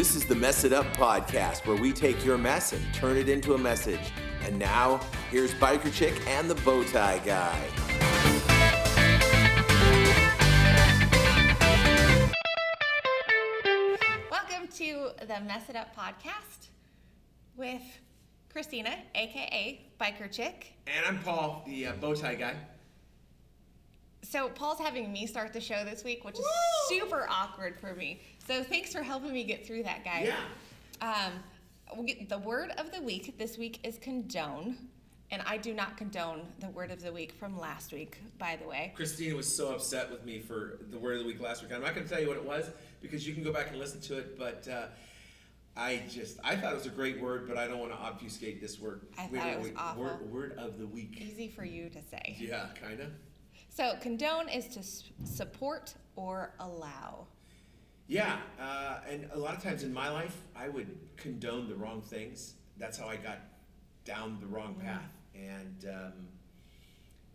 This is the Mess It Up podcast where we take your mess and turn it into a message. And now, here's Biker Chick and the Bowtie Guy. Welcome to the Mess It Up podcast with Christina, aka Biker Chick. And I'm Paul, the uh, bow tie guy. So Paul's having me start the show this week, which is Woo! super awkward for me. So thanks for helping me get through that, guys. Um, the word of the week this week is condone, and I do not condone the word of the week from last week, by the way. Christina was so upset with me for the word of the week last week. I'm not going to tell you what it was because you can go back and listen to it, but uh, I just, I thought it was a great word, but I don't want to obfuscate this word. I thought wait, it was wait. awful. Word, word of the week. Easy for you to say. Yeah, kind of. So condone is to support or allow. Yeah, uh, and a lot of times in my life, I would condone the wrong things. That's how I got down the wrong path. And um,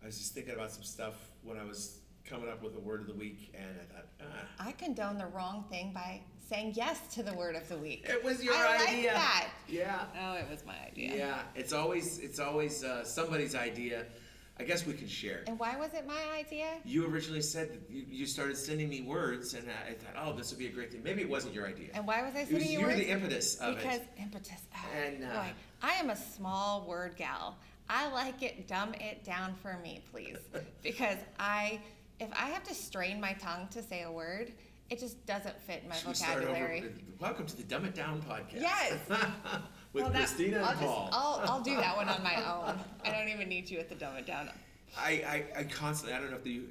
I was just thinking about some stuff when I was coming up with a word of the week, and I thought, ah, I condone the wrong thing by saying yes to the word of the week. it was your I like idea. that. Yeah. Oh, it was my idea. Yeah, it's always it's always uh, somebody's idea. I guess we can share. And why was it my idea? You originally said that you, you started sending me words, and I, I thought, oh, this would be a great thing. Maybe it wasn't your idea. And why was I It was, sending you words? you were the impetus of because it. impetus. Oh, And, uh, boy, I am a small word gal. I like it. Dumb it down for me, please. because I, if I have to strain my tongue to say a word, it just doesn't fit in my Should we start over vocabulary. with- Welcome to the Dumb It Down podcast. Yes. with Well, that- Christina I'll and Paul. Just, I'll, I'll do that one on my own. I don't even need you at the dumb it down. I, I, I constantly, I don't know if you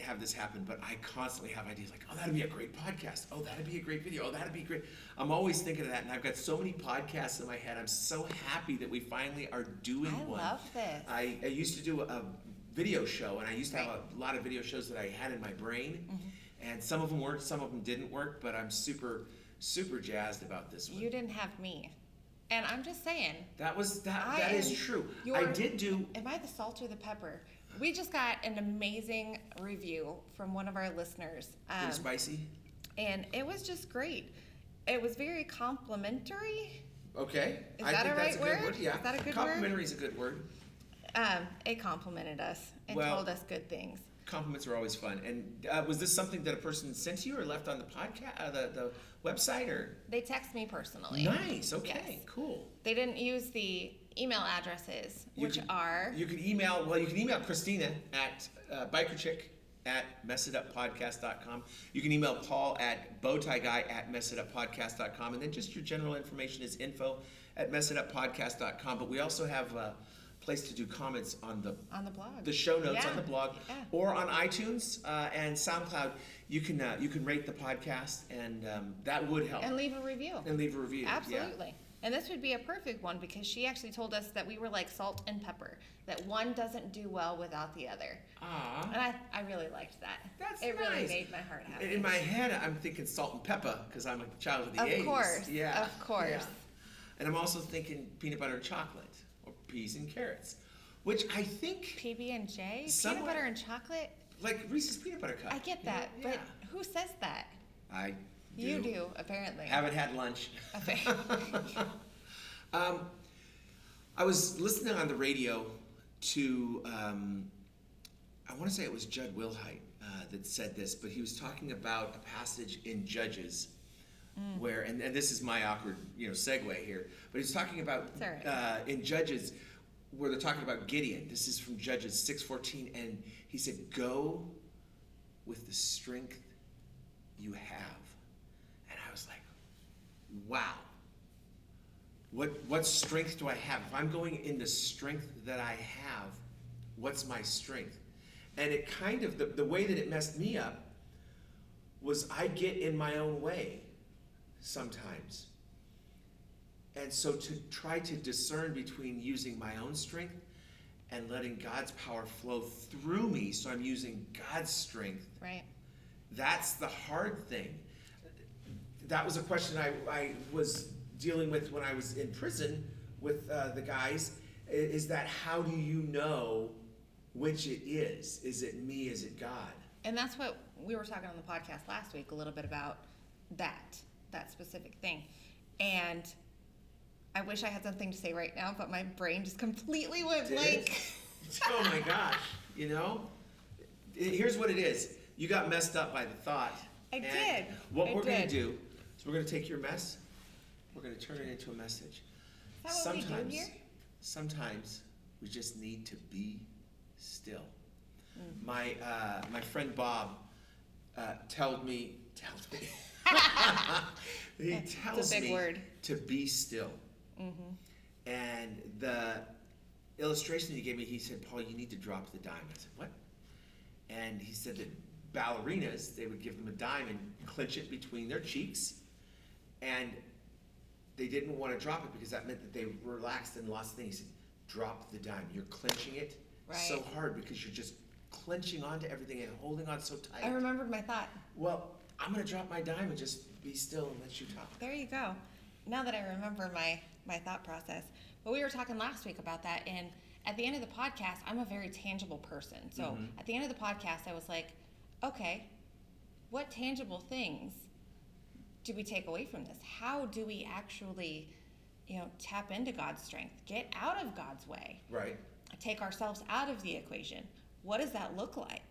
have this happen, but I constantly have ideas like, oh, that'd be a great podcast. Oh, that'd be a great video. Oh, that'd be great. I'm always thinking of that, and I've got so many podcasts in my head. I'm so happy that we finally are doing one. I one. love this. I, I used to do a video show, and I used to have a lot of video shows that I had in my brain, Mm-hmm. and some of them worked, some of them didn't work, but I'm super, super jazzed about this one. You didn't have me. And I'm just saying, that was that. I that is true. I did do Am I the salt or the pepper? We just got an amazing review from one of our listeners. Um, spicy. and it was just great. It was very complimentary. Okay. Is I that think a that's right word? word. Yeah. Is that a good word? Complimentary is a good word. Um, it complimented us and Well- told us good things. Compliments are always fun. And uh, was this something that a person sent to you or left on the podcast, uh, the, the website, or? They text me personally. Nice. Okay. Yes. Cool. They didn't use the email addresses, You which are You can email. Well, you can email Christina at uh, bikerchick at messituppodcast.com. You can email Paul at bowtieguy at messituppodcast.com. And then just your general information is info at messituppodcast.com. But we also have a place to do comments on the on the blog. the show notes Yeah, on the blog yeah. or on iTunes uh, and SoundCloud. You can uh, you can rate the podcast and um, that would help and leave a review. and leave a review. yeah. Absolutely. And this would be a perfect one because she actually told us that we were like salt and pepper, that one doesn't do well without the other. Aw. And I, I really liked that. That's it really made my heart happy. In- my head, I'm thinking salt and pepper because I'm a child of the Of 80s. course, Yeah. of course. yeah. And I'm also thinking peanut butter and chocolate peas and carrots, which I think, PB and J, peanut Somewhat- butter and chocolate. like Reese's peanut butter cup. I get you know? that, but who says that? I do. You do apparently. Haven't had lunch. Okay. Um, I was listening on the radio to, um, I want to say it was Jud Wilhite uh, that said this, but he was talking about a passage in Judges where, and, and this is my awkward, you know, segue here, but he's talking about right. uh, in Judges where they're talking about Gideon. This is from Judges 6:14, and he said, "Go with the strength you have," and I was like, "Wow." What what strength do I have? If I'm going in the strength that I have, what's my strength? And it kind of the, the way that it messed me up was I get in my own way sometimes. And so to try to discern between using my own strength and letting God's power flow through me, so I'm using God's strength right. that's the hard thing. That was a question I, I was dealing with when I was in prison with uh, the guys. Is that how do you know which it is? Is it me? Is it God? And that's what we were talking on the podcast last week a little bit about that. That specific thing. And I wish I had something to say right now, but my brain just completely went blank. oh my gosh, you know? Here's what it is. You got messed up by the thought. I did. What I we're going to do is we're going to take your mess, we're going to turn it into a message. We sometimes, sometimes we just need to be still. Mm. My uh, my friend Bob uh, told me told me he tells me word. to be still. Mm-hmm. And the illustration he gave me, he said, Paul, you need to drop the dime. I said, what? And he said that ballerinas, they would give them a dime and clinch it between their cheeks. And they didn't want to drop it because that meant that they relaxed and lost things. He said, drop the dime. You're clenching it so hard because you're just clenching onto everything and holding on so tight. I remembered my thought. well, I'm going to drop my dime and just be still and let you talk. There you go. Now that I remember my my thought process, but we were talking last week about that, and at the end of the podcast, I'm a very tangible person. So Mhm. at the end of the podcast, I was like, okay, what tangible things do we take away from this? How do we actually, you know, tap into God's strength, get out of God's way, Right. take ourselves out of the equation? What does that look like?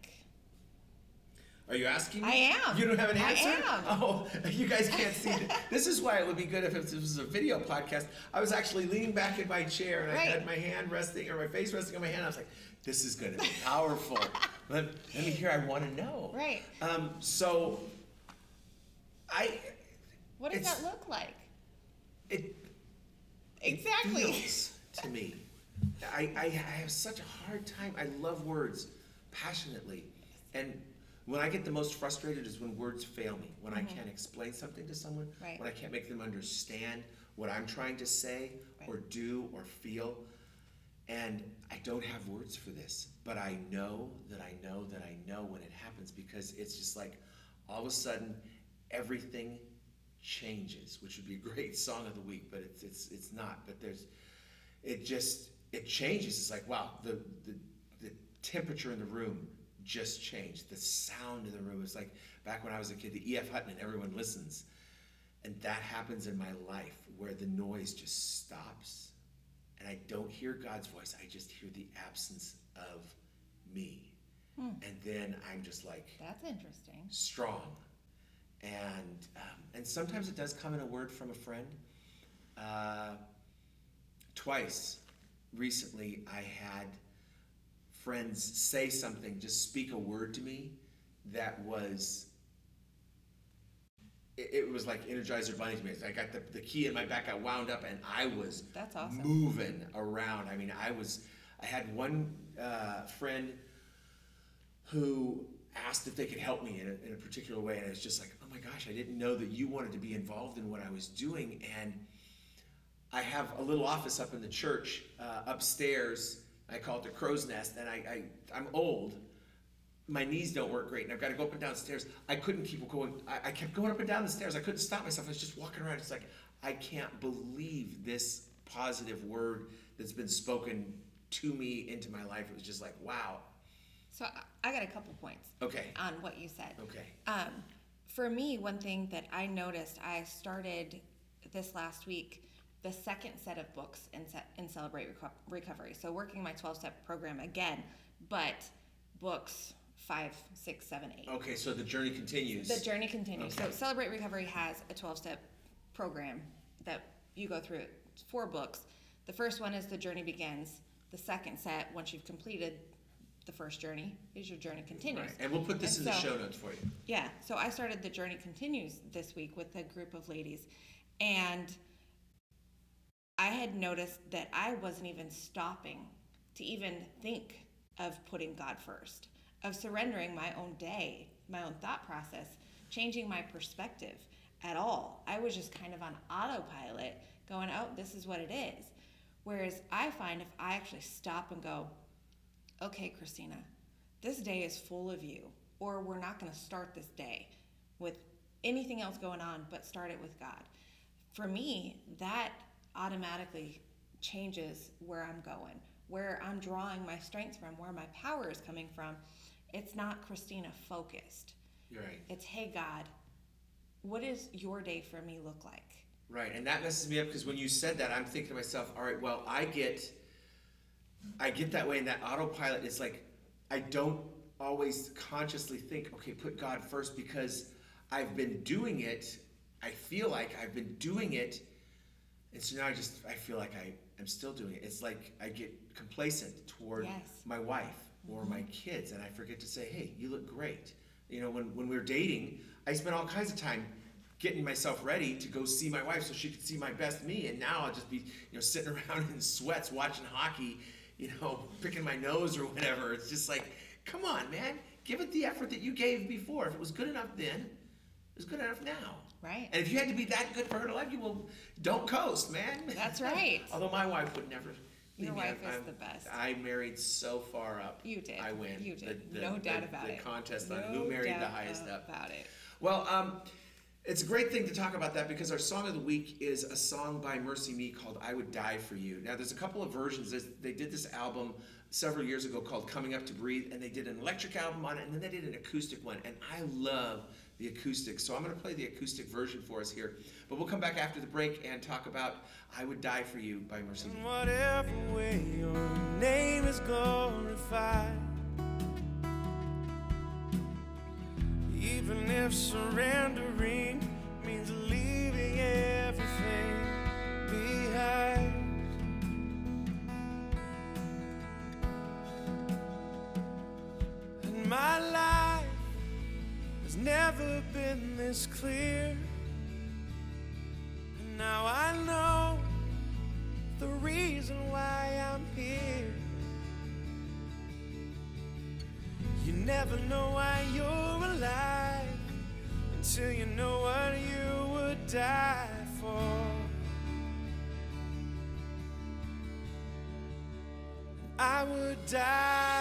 Are you asking me? I am. You don't have an answer? I am. Oh, you guys can't see this. This is why it would be good if this was a video podcast. I was actually leaning back in my chair and I Right. had my hand resting or my face resting on my hand. I was like, this is going to be powerful. let, let me hear. I want to know. Right. Um, so, I. What does that look like? It, Exactly. It feels to me. I, I, I have such a hard time. I love words passionately. And when I get the most frustrated is when words fail me, when I can't explain something to someone, Mm-hmm. Right. when I can't make them understand what I'm trying to say or do or feel. And I don't have words for this, but I know that I know that I know when it happens because it's just like all of a sudden everything changes, which would be a great song of the week, but it's it's it's not. But there's it just it changes. It's like wow, the the, the temperature in the room just changed. The sound in the room is like back when I was a kid, the E.F. Hutton and everyone listens. And that happens in my life where the noise just stops and I don't hear God's voice. I just hear the absence of me. Hmm. And then I'm just like That's interesting. strong. And um, and sometimes it does come in a word from a friend. Uh, twice recently, I had friends say something, just speak a word to me that was. It, it was like Energizer Bunny to me. I got the, the key in my back, I wound up, and I was That's awesome. moving around. I mean, I was. I had one uh, friend who asked if they could help me in a, in a particular way, and I was just like, oh my gosh, I didn't know that you wanted to be involved in what I was doing, and I have a little office up in the church uh, upstairs. I call it the crow's nest, and I, I I'm old. My knees don't work great, and I've got to go up and down stairs. I couldn't keep going. I, I kept going up and down the stairs. I couldn't stop myself. I was just walking around. It's like I can't believe this positive word that's been spoken to me into my life. It was just like wow. So I- I got a couple points Okay. on what you said. Okay. Um, for me, one thing that I noticed, I started this last week the second set of books in, in Celebrate Reco- Recovery. So working my 12 step program again, but books five, six, seven, eight. Okay. So the journey continues. The journey continues. Okay. So Celebrate Recovery has a 12 step program that you go through. Four books. The first one is The Journey Begins. The second set, once you've completed the first journey, is your journey continues. Right. And we'll put this And in the show notes for you. Yeah, so I started the journey continues this week with a group of ladies, and I had noticed that I wasn't even stopping to even think of putting God first, of surrendering my own day, my own thought process, changing my perspective at all. I was just kind of on autopilot, going, "Oh, this is what it is." Whereas I find if I actually stop and go, okay, Christina, this day is full of you, or we're not going to start this day with anything else going on, but start it with God. For me, that automatically changes where I'm going, where I'm drawing my strength from, where my power is coming from. It's not Christina focused. Right. It's, hey, God, what does your day for me look like? Right, and that messes me up because when you said that, I'm thinking to myself, all right, well, I get, I get that way and that autopilot. is like I don't always consciously think, okay, put God first because I've been doing it. I feel like I've been doing it, and so now I just I feel like I am still doing it. It's like I get complacent toward Yes. my wife or my mm-hmm. kids, and I forget to say, hey, you look great. You know, when when we were dating, I spent all kinds of time getting myself ready to go see my wife so she could see my best me, and now I'll just be you know sitting around in sweats watching hockey, you know, picking my nose or whatever. It's just like, come on, man, give it the effort that you gave before. If it was good enough then, was good enough now. Right. And if you had to be that good for her to love you, well, don't coast, man. That's right. Although my wife would never. Your wife I'm- is I'm- the best. I married so far up. You did. I win. You did. The- the- no doubt the- about the it. contest on no who married the highest up. About it. Well, um, it's a great thing to talk about that because our song of the week is a song by MercyMe called "I Would Die for You." Now, there's a couple of versions. They did this album several years ago called "Coming Up to Breathe," and they did an electric album on it, and then they did an acoustic one. And I love the acoustic, so I'm going to play the acoustic version for us here. But we'll come back after the break and talk about "I Would Die for You" by Mercy In whatever way your name is glorified. Even if surrendering never been this clear. And now I know the reason why I'm here. You never know why you're alive until you know what you would die for. I would die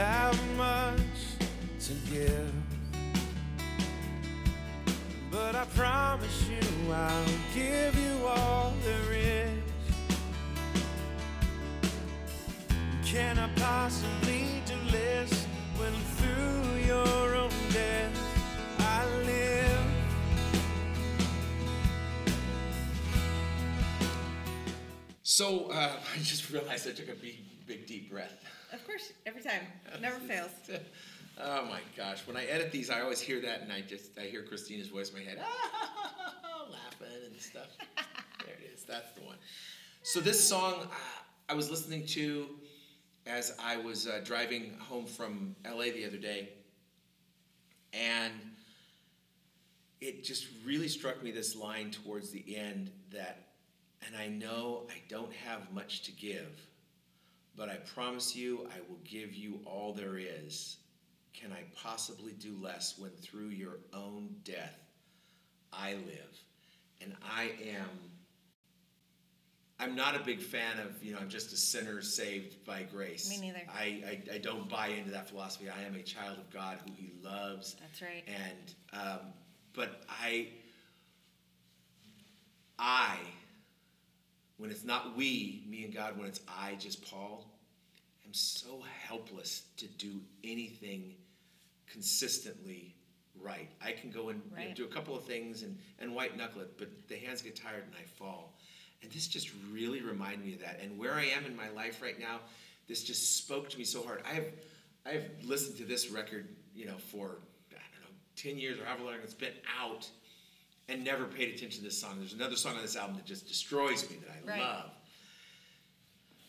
have much to give. But I promise you I'll give you all there is. Can I possibly do less when through your own death I live? So uh, I just realized I took a big, big deep breath. Course, every time. Never fails. Oh my gosh! When I edit these, I always hear that, and I just I hear Christina's voice in my head, laughing and stuff. there it is. That's the one. So this song uh, I was listening to as I was uh, driving home from LA the other day, and it just really struck me this line towards the end that, and I know I don't have much to give, but I promise you I will give you all there is. Can I possibly do less when through your own death I live? And I am. I'm not a big fan of, you know, I'm just a sinner saved by grace. Me neither. I, I, I don't buy into that philosophy. I am a child of God who He loves. That's right. And, um, but I, I, when it's not we, me and God, when it's I, just Paul, am so helpless to do anything consistently right. I can go and you know, do a couple of things and, and white knuckle it, but the hands get tired and I fall. And this just really reminded me of that. And where I am in my life right now, this just spoke to me so hard. I have I have listened to this record, you know, for I don't know, ten years or however long it's been out, and never paid attention to this song. There's another song on this album that just destroys me that I Right. love.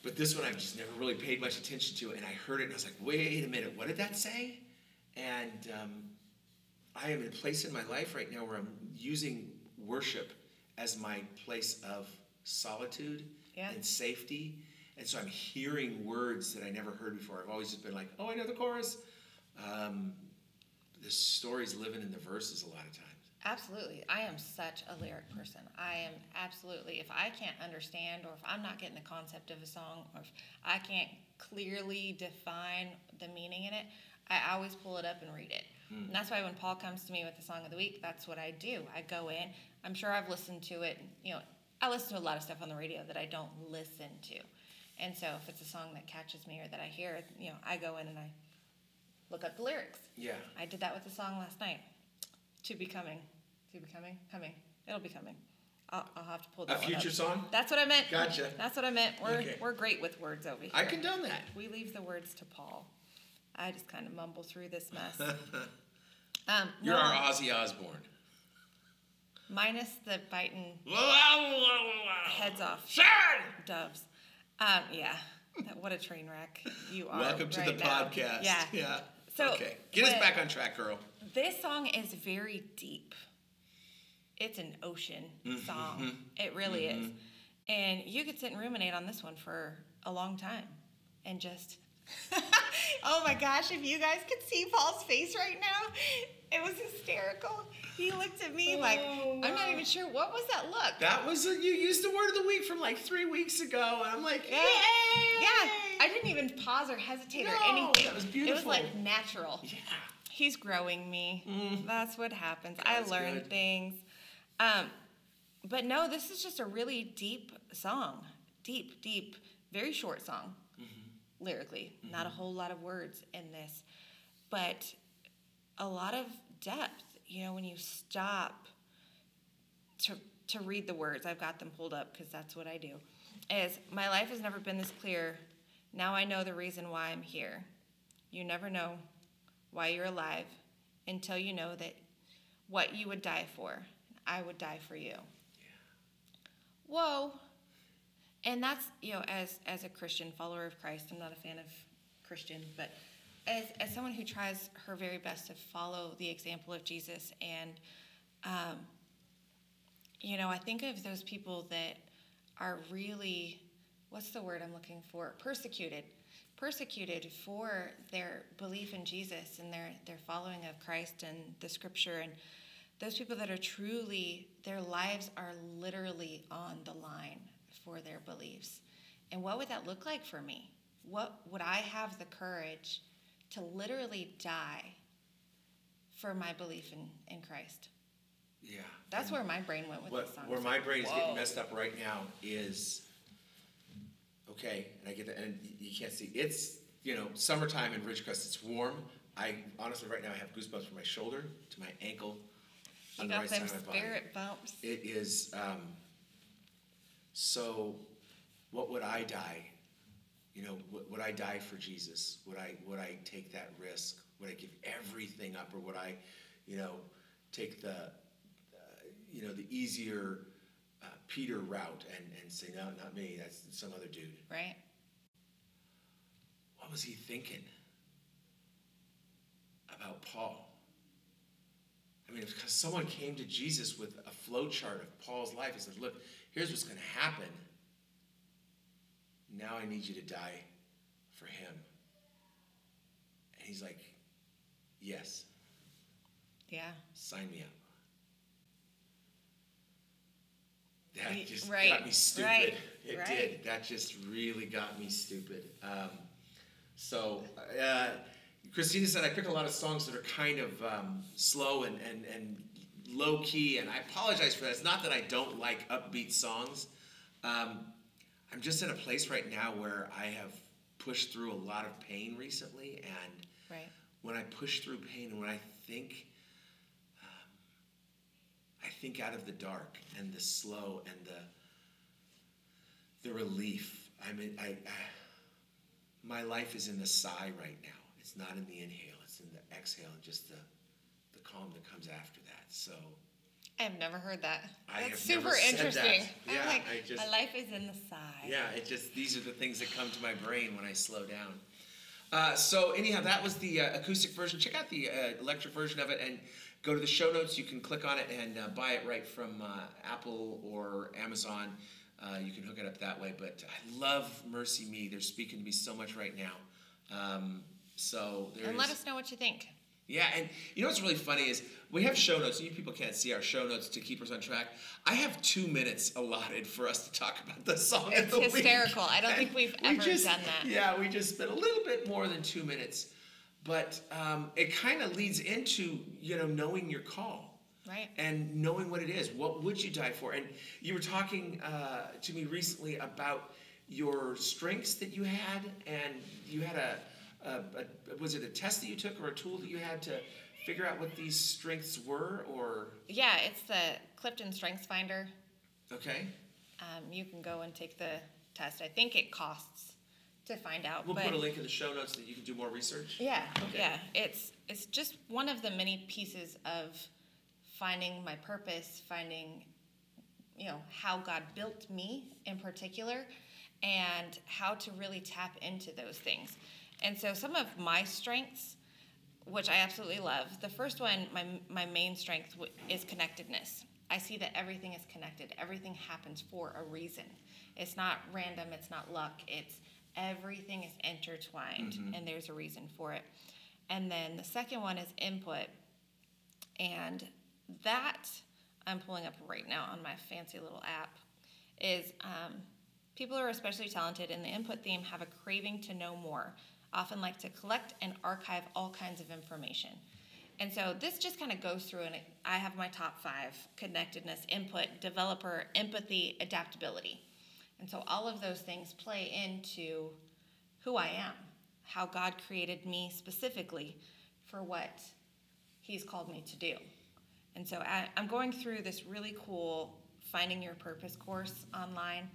But this one I've just never really paid much attention to, and I heard it and I was like, wait a minute, what did that say? And um, I am in a place in my life right now where I'm using worship as my place of solitude Yeah. and safety. And so I'm hearing words that I never heard before. I've always just been like, oh, I know the chorus. Um, the story's living in the verses a lot of times. Absolutely. I am such a lyric person. I am absolutely, if I can't understand or if I'm not getting the concept of a song or if I can't clearly define the meaning in it, I always pull it up and read it. Mm. And that's why when Paul comes to me with the song of the week, that's what I do. I go in. I'm sure I've listened to it. You know, I listen to a lot of stuff on the radio that I don't listen to. And so if it's a song that catches me or that I hear, you know, I go in and I look up the lyrics. Yeah. I did that with the song last night. To be coming. To be coming? Coming. It'll be coming. I'll, I'll have to pull that A future up. song? That's what I meant. Gotcha. That's what I meant. We're, Okay. we're great with words over here. I condone that. We leave the words to Paul. I just kind of mumble through this mess. um, You're no, our Ozzy Osbourne. minus the biting heads off doves. Um, yeah, that, what a train wreck you are. Welcome to right the now. podcast. Yeah. Yeah. So, okay. Get us when- back on track, girl. This song is very deep. It's an ocean Mm-hmm, song. It really is. And you could sit and ruminate on this one for a long time and just. oh my gosh, if you guys could see Paul's face right now, it was hysterical. He looked at me like, Oh, I'm not even sure. What was that look? That was a, you used the word of the week from like three weeks ago, and I'm like, Yeah. yay! Yeah, I didn't even pause or hesitate or No, anything. that was beautiful. It was like natural. Yeah. He's growing me. Mm-hmm. That's what happens. That's I learn good. things. Um, but no, this is just a really deep song. Deep, deep, very short song, mm-hmm. lyrically. Not a mm-hmm. whole lot of words in this, but a lot of depth. You know, when you stop to to read the words, I've got them pulled up because that's what I do. Is my life has never been this clear. Now I know the reason why I'm here. You never know why you're alive until you know that what you would die for, I would die for you. Whoa. And that's, you know, as as a Christian follower of Christ, I'm not a fan of Christian, but as as someone who tries her very best to follow the example of Jesus and um, you know, I think of those people that are really what's the word I'm looking for? Persecuted. Persecuted for their belief in Jesus and their, their following of Christ and the scripture. And those people that are truly, their lives are literally on the line for their beliefs. And what would that look like for me? What would I have the courage to literally die for my belief in, in Christ? Yeah. That's where my brain went with What, this song. where my brain is whoa. getting messed up right now is okay, and I get that, and y- you can't see. It's you know summertime in Ridgecrest. It's warm. I honestly right now I have goosebumps from my shoulder to my ankle You on the got right them side of my body. spirit bumps. It is um, so. What would I die? You know, would, would I die for Jesus? Would I would I take that risk? Would I give everything up, or would I, you know, take the, uh, you know, the easier Peter route and and say no, not me. That's some other dude. Right? What was he thinking about Paul? I mean, because someone came to Jesus with a flow chart of Paul's life and said, Look, here's what's going to happen. Now I need you to die for him. And he's like, Yes, Yeah. sign me up. That just right, got me stupid. right, it right. did. That just really got me stupid. Um, so, uh, Christina said I pick a lot of songs that are kind of um, slow and, and, and low key, and I apologize for that. It's not that I don't like upbeat songs. Um, I'm just in a place right now where I have pushed through a lot of pain recently, and Right. when I push through pain and when I think, I think out of the dark and the slow and the the relief. I mean, I, I my life is in the sigh right now. It's not in the inhale. It's in the exhale and just the the calm that comes after that. So I have never heard that. I That's super said that. interesting. Yeah, like, I just- my life is in the sigh. yeah, it just these are the things that come to my brain when I slow down. Uh, so anyhow, that was the uh, acoustic version. Check out the uh, electric version of it and go to the show notes. You can click on it and uh, buy it right from uh, Apple or Amazon. Uh, you can hook it up that way. But I love MercyMe. They're speaking to me so much right now. Um, so there And let us know what you think. yeah, and you know what's really funny is we have show notes. You people can't see our show notes to keep us on track. I have two minutes allotted for us to talk about the song of It's the week. hysterical. I don't think we've we ever just- done that. Yeah, we just spent a little bit more than two minutes but um, it kind of leads into you know knowing your call Right. and knowing what it is what would you die for and you were talking uh, to me recently about your strengths that you had and you had a, a, a was it a test that you took or a tool that you had to figure out what these strengths were or Yeah, it's the Clifton Strengths Finder. okay Um, you can go and take the test. I think it costs to find out. we'll but put a link in the show notes that you can do more research Yeah, Okay. yeah. It's it's just one of the many pieces of finding my purpose, finding you know how God built me in particular, and how to really tap into those things. And so some of my strengths, which I absolutely love. The first one, my my main strength is connectedness. I see that everything is connected. Everything happens for a reason. It's not random. It's not luck. It's everything is intertwined, and there's a reason for it. And then the second one is input, and that I'm pulling up right now on my fancy little app is um, people who are especially talented in the input theme have a craving to know more, often like to collect and archive all kinds of information. And so this just kind of goes through, and I have my top five connectedness, input, developer, empathy, adaptability. And so all of those things play into who I am, how God created me specifically for what He's called me to do. And so I, I'm going through this really cool Finding Your Purpose course online.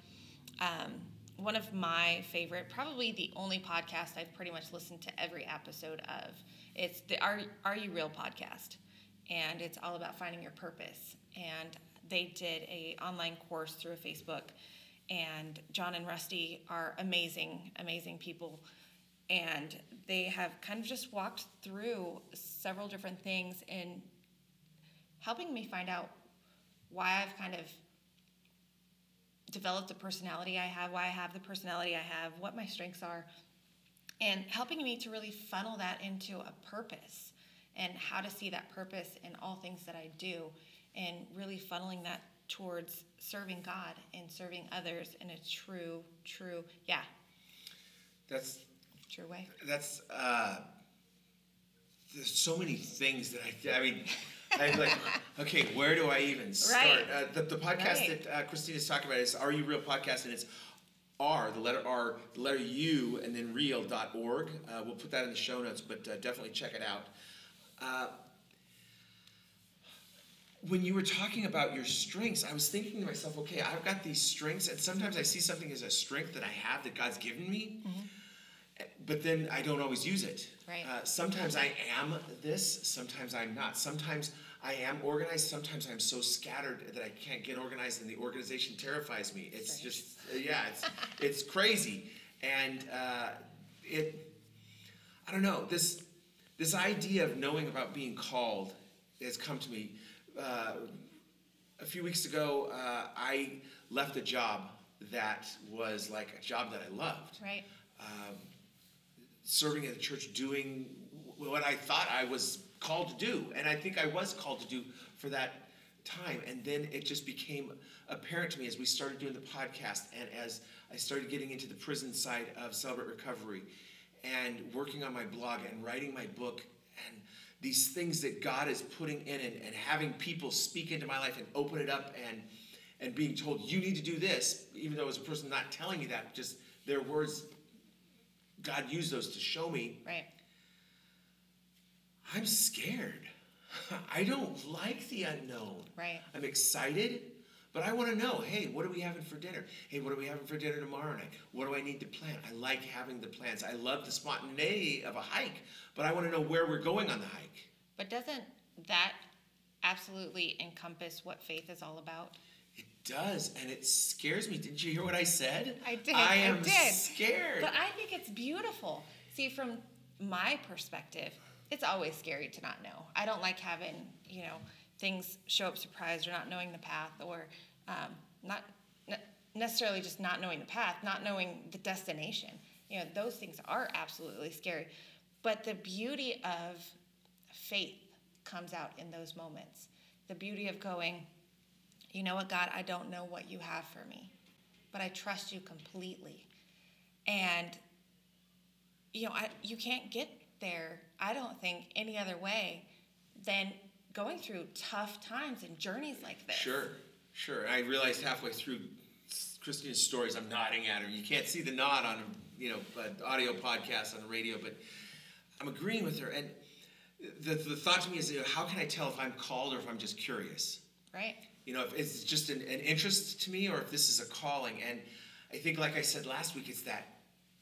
Um, one of my favorite, probably the only podcast I've pretty much listened to every episode of. It's the Are, Are You Real podcast, and it's all about finding your purpose. And they did a online course through a Facebook, and John and Rusty are amazing, amazing people. And they have kind of just walked through several different things in helping me find out why I've kind of developed the personality I have, why I have the personality I have, what my strengths are, and helping me to really funnel that into a purpose and how to see that purpose in all things that I do and really funneling that towards serving God and serving others in a true, true, yeah, that's true way. that's uh there's so many things that I I mean I'm like okay where do I even start Right. uh, the, the podcast Right. that uh, Christina's talking about is Are You Real podcast and it's R the letter R the letter U and then real.org uh, we'll put that in the show notes but uh, definitely check it out uh, when you were talking about your strengths, I was thinking to myself, okay, I've got these strengths, and sometimes I see something as a strength that I have that God's given me, but then I don't always use it. Right. Uh, sometimes I am this, sometimes I'm not. Sometimes I am organized, sometimes I'm so scattered that I can't get organized, and the organization terrifies me. It's Strange. just, uh, yeah, it's, it's crazy. And uh, it, I don't know, this, this idea of knowing about being called has come to me. Uh, a few weeks ago, uh, I left a job that was like a job that I loved Right? serving at the church doing what I thought I was called to do. And I think I was called to do for that time. And then it just became apparent to me as we started doing the podcast and as I started getting into the prison side of Celebrate Recovery and working on my blog and writing my book these things that God is putting in and, and having people speak into my life and open it up and and being told you need to do this, even though it was a person not telling me that, just their words God used those to show me Right. I'm scared. I don't like the unknown. Right. I'm excited, but I want to know hey, what are we having for dinner? Hey, what are we having for dinner tomorrow night? What do I need to plan? I like having the plans. I love the spontaneity of a hike, but I want to know where we're going on the hike. But doesn't that absolutely encompass what faith is all about? It does, and it scares me. Didn't you hear what I said? I did, I I am did. scared. But I think it's beautiful. See, from my perspective, it's always scary to not know. I don't like having, you know, things show up surprised or not knowing the path or um, not ne- necessarily just not knowing the path, not knowing the destination. You know, those things are absolutely scary. But the beauty of faith comes out in those moments. The beauty of going, you know what, God, I don't know what you have for me, but I trust you completely. And you know, I, you can't get there, I don't think, any other way than going through tough times and journeys like this. Sure, sure. I realized halfway through Christina's stories, I'm nodding at her. You can't see the nod on you know an audio podcast on the radio, but I'm agreeing with her. And the, the thought to me is, you know, how can I tell if I'm called or if I'm just curious? Right. You know, if it's just an, an interest to me or if this is a calling. And I think, like I said last week, it's that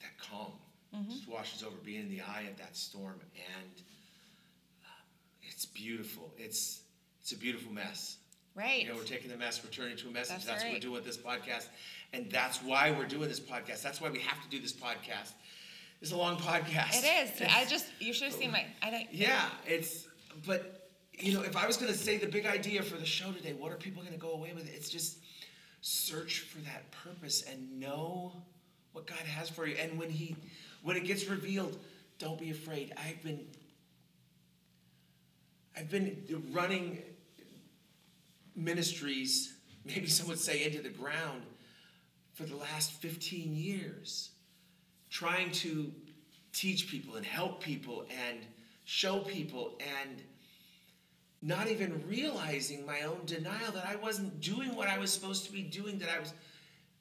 that calm mm-hmm. just washes over, being in the eye of that storm, and uh, it's beautiful. It's it's a beautiful mess. Right. You know, we're taking the mess, we're turning to a message. That's, that's right. what we're doing with this podcast, and that's why we're doing this podcast. That's why we have to do this podcast. It's a long podcast. It is. It's, I just you should have seen my. I don't. Yeah, it's but you know, if I was going to say the big idea for the show today, what are people going to go away with? It's just search for that purpose and know what God has for you. And when he when it gets revealed, don't be afraid. I've been I've been running ministries, maybe some would say into the ground for the last 15 years, trying to teach people and help people and show people and not even realizing my own denial that I wasn't doing what I was supposed to be doing, that I was,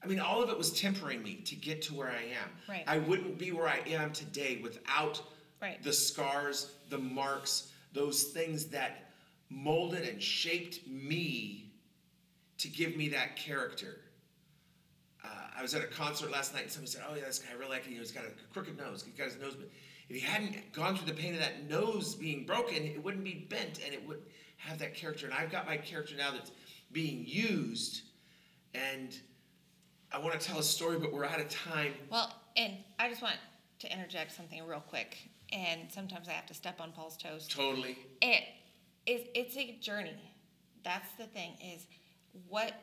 I mean, all of it was tempering me to get to where I am. Right. I wouldn't be where I am today without right. the scars, the marks, those things that molded and shaped me to give me that character. Uh, I was at a concert last night and somebody said, Oh, yeah, this guy, I really like it. He's got a crooked nose. He's got his nose, but if he hadn't gone through the pain of that nose being broken, it wouldn't be bent and it would have that character. And I've got my character now that's being used. And I want to tell a story, but we're out of time. Well, and I just want to interject something real quick. And sometimes I have to step on Paul's toes. Totally. It is it's a journey. That's the thing, is what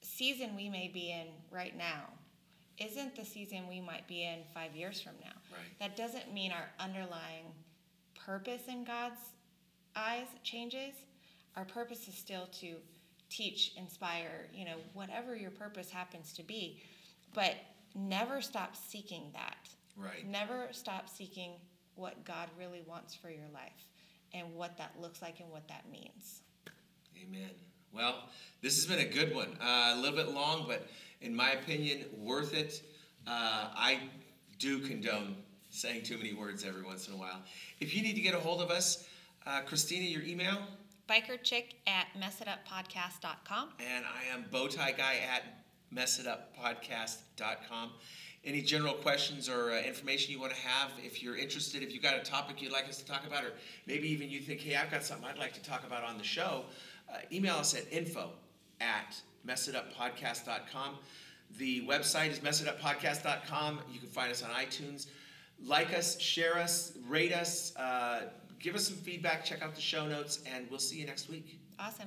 season we may be in right now isn't the season we might be in five years from now. Right. That doesn't mean our underlying purpose in God's eyes changes. Our purpose is still to teach, inspire, you know, whatever your purpose happens to be. But never stop seeking that. Right. Never stop seeking what God really wants for your life and what that looks like and what that means. Amen. Well, this has been a good one. Uh, a little bit long, but in my opinion, worth it. Uh, I do condone saying too many words every once in a while. If you need to get a hold of us, uh, Christina, your email? Bikerchick at messituppodcast.com. And I am Bowtie Guy at messituppodcast.com. Any general questions or uh, information you want to have, if you're interested, if you've got a topic you'd like us to talk about, or maybe even you think, hey, I've got something I'd like to talk about on the show, uh, email us at info at messituppodcast.com. The website is messituppodcast.com. You can find us on iTunes. Like us, share us, rate us, uh, give us some feedback, check out the show notes, and we'll see you next week. Awesome.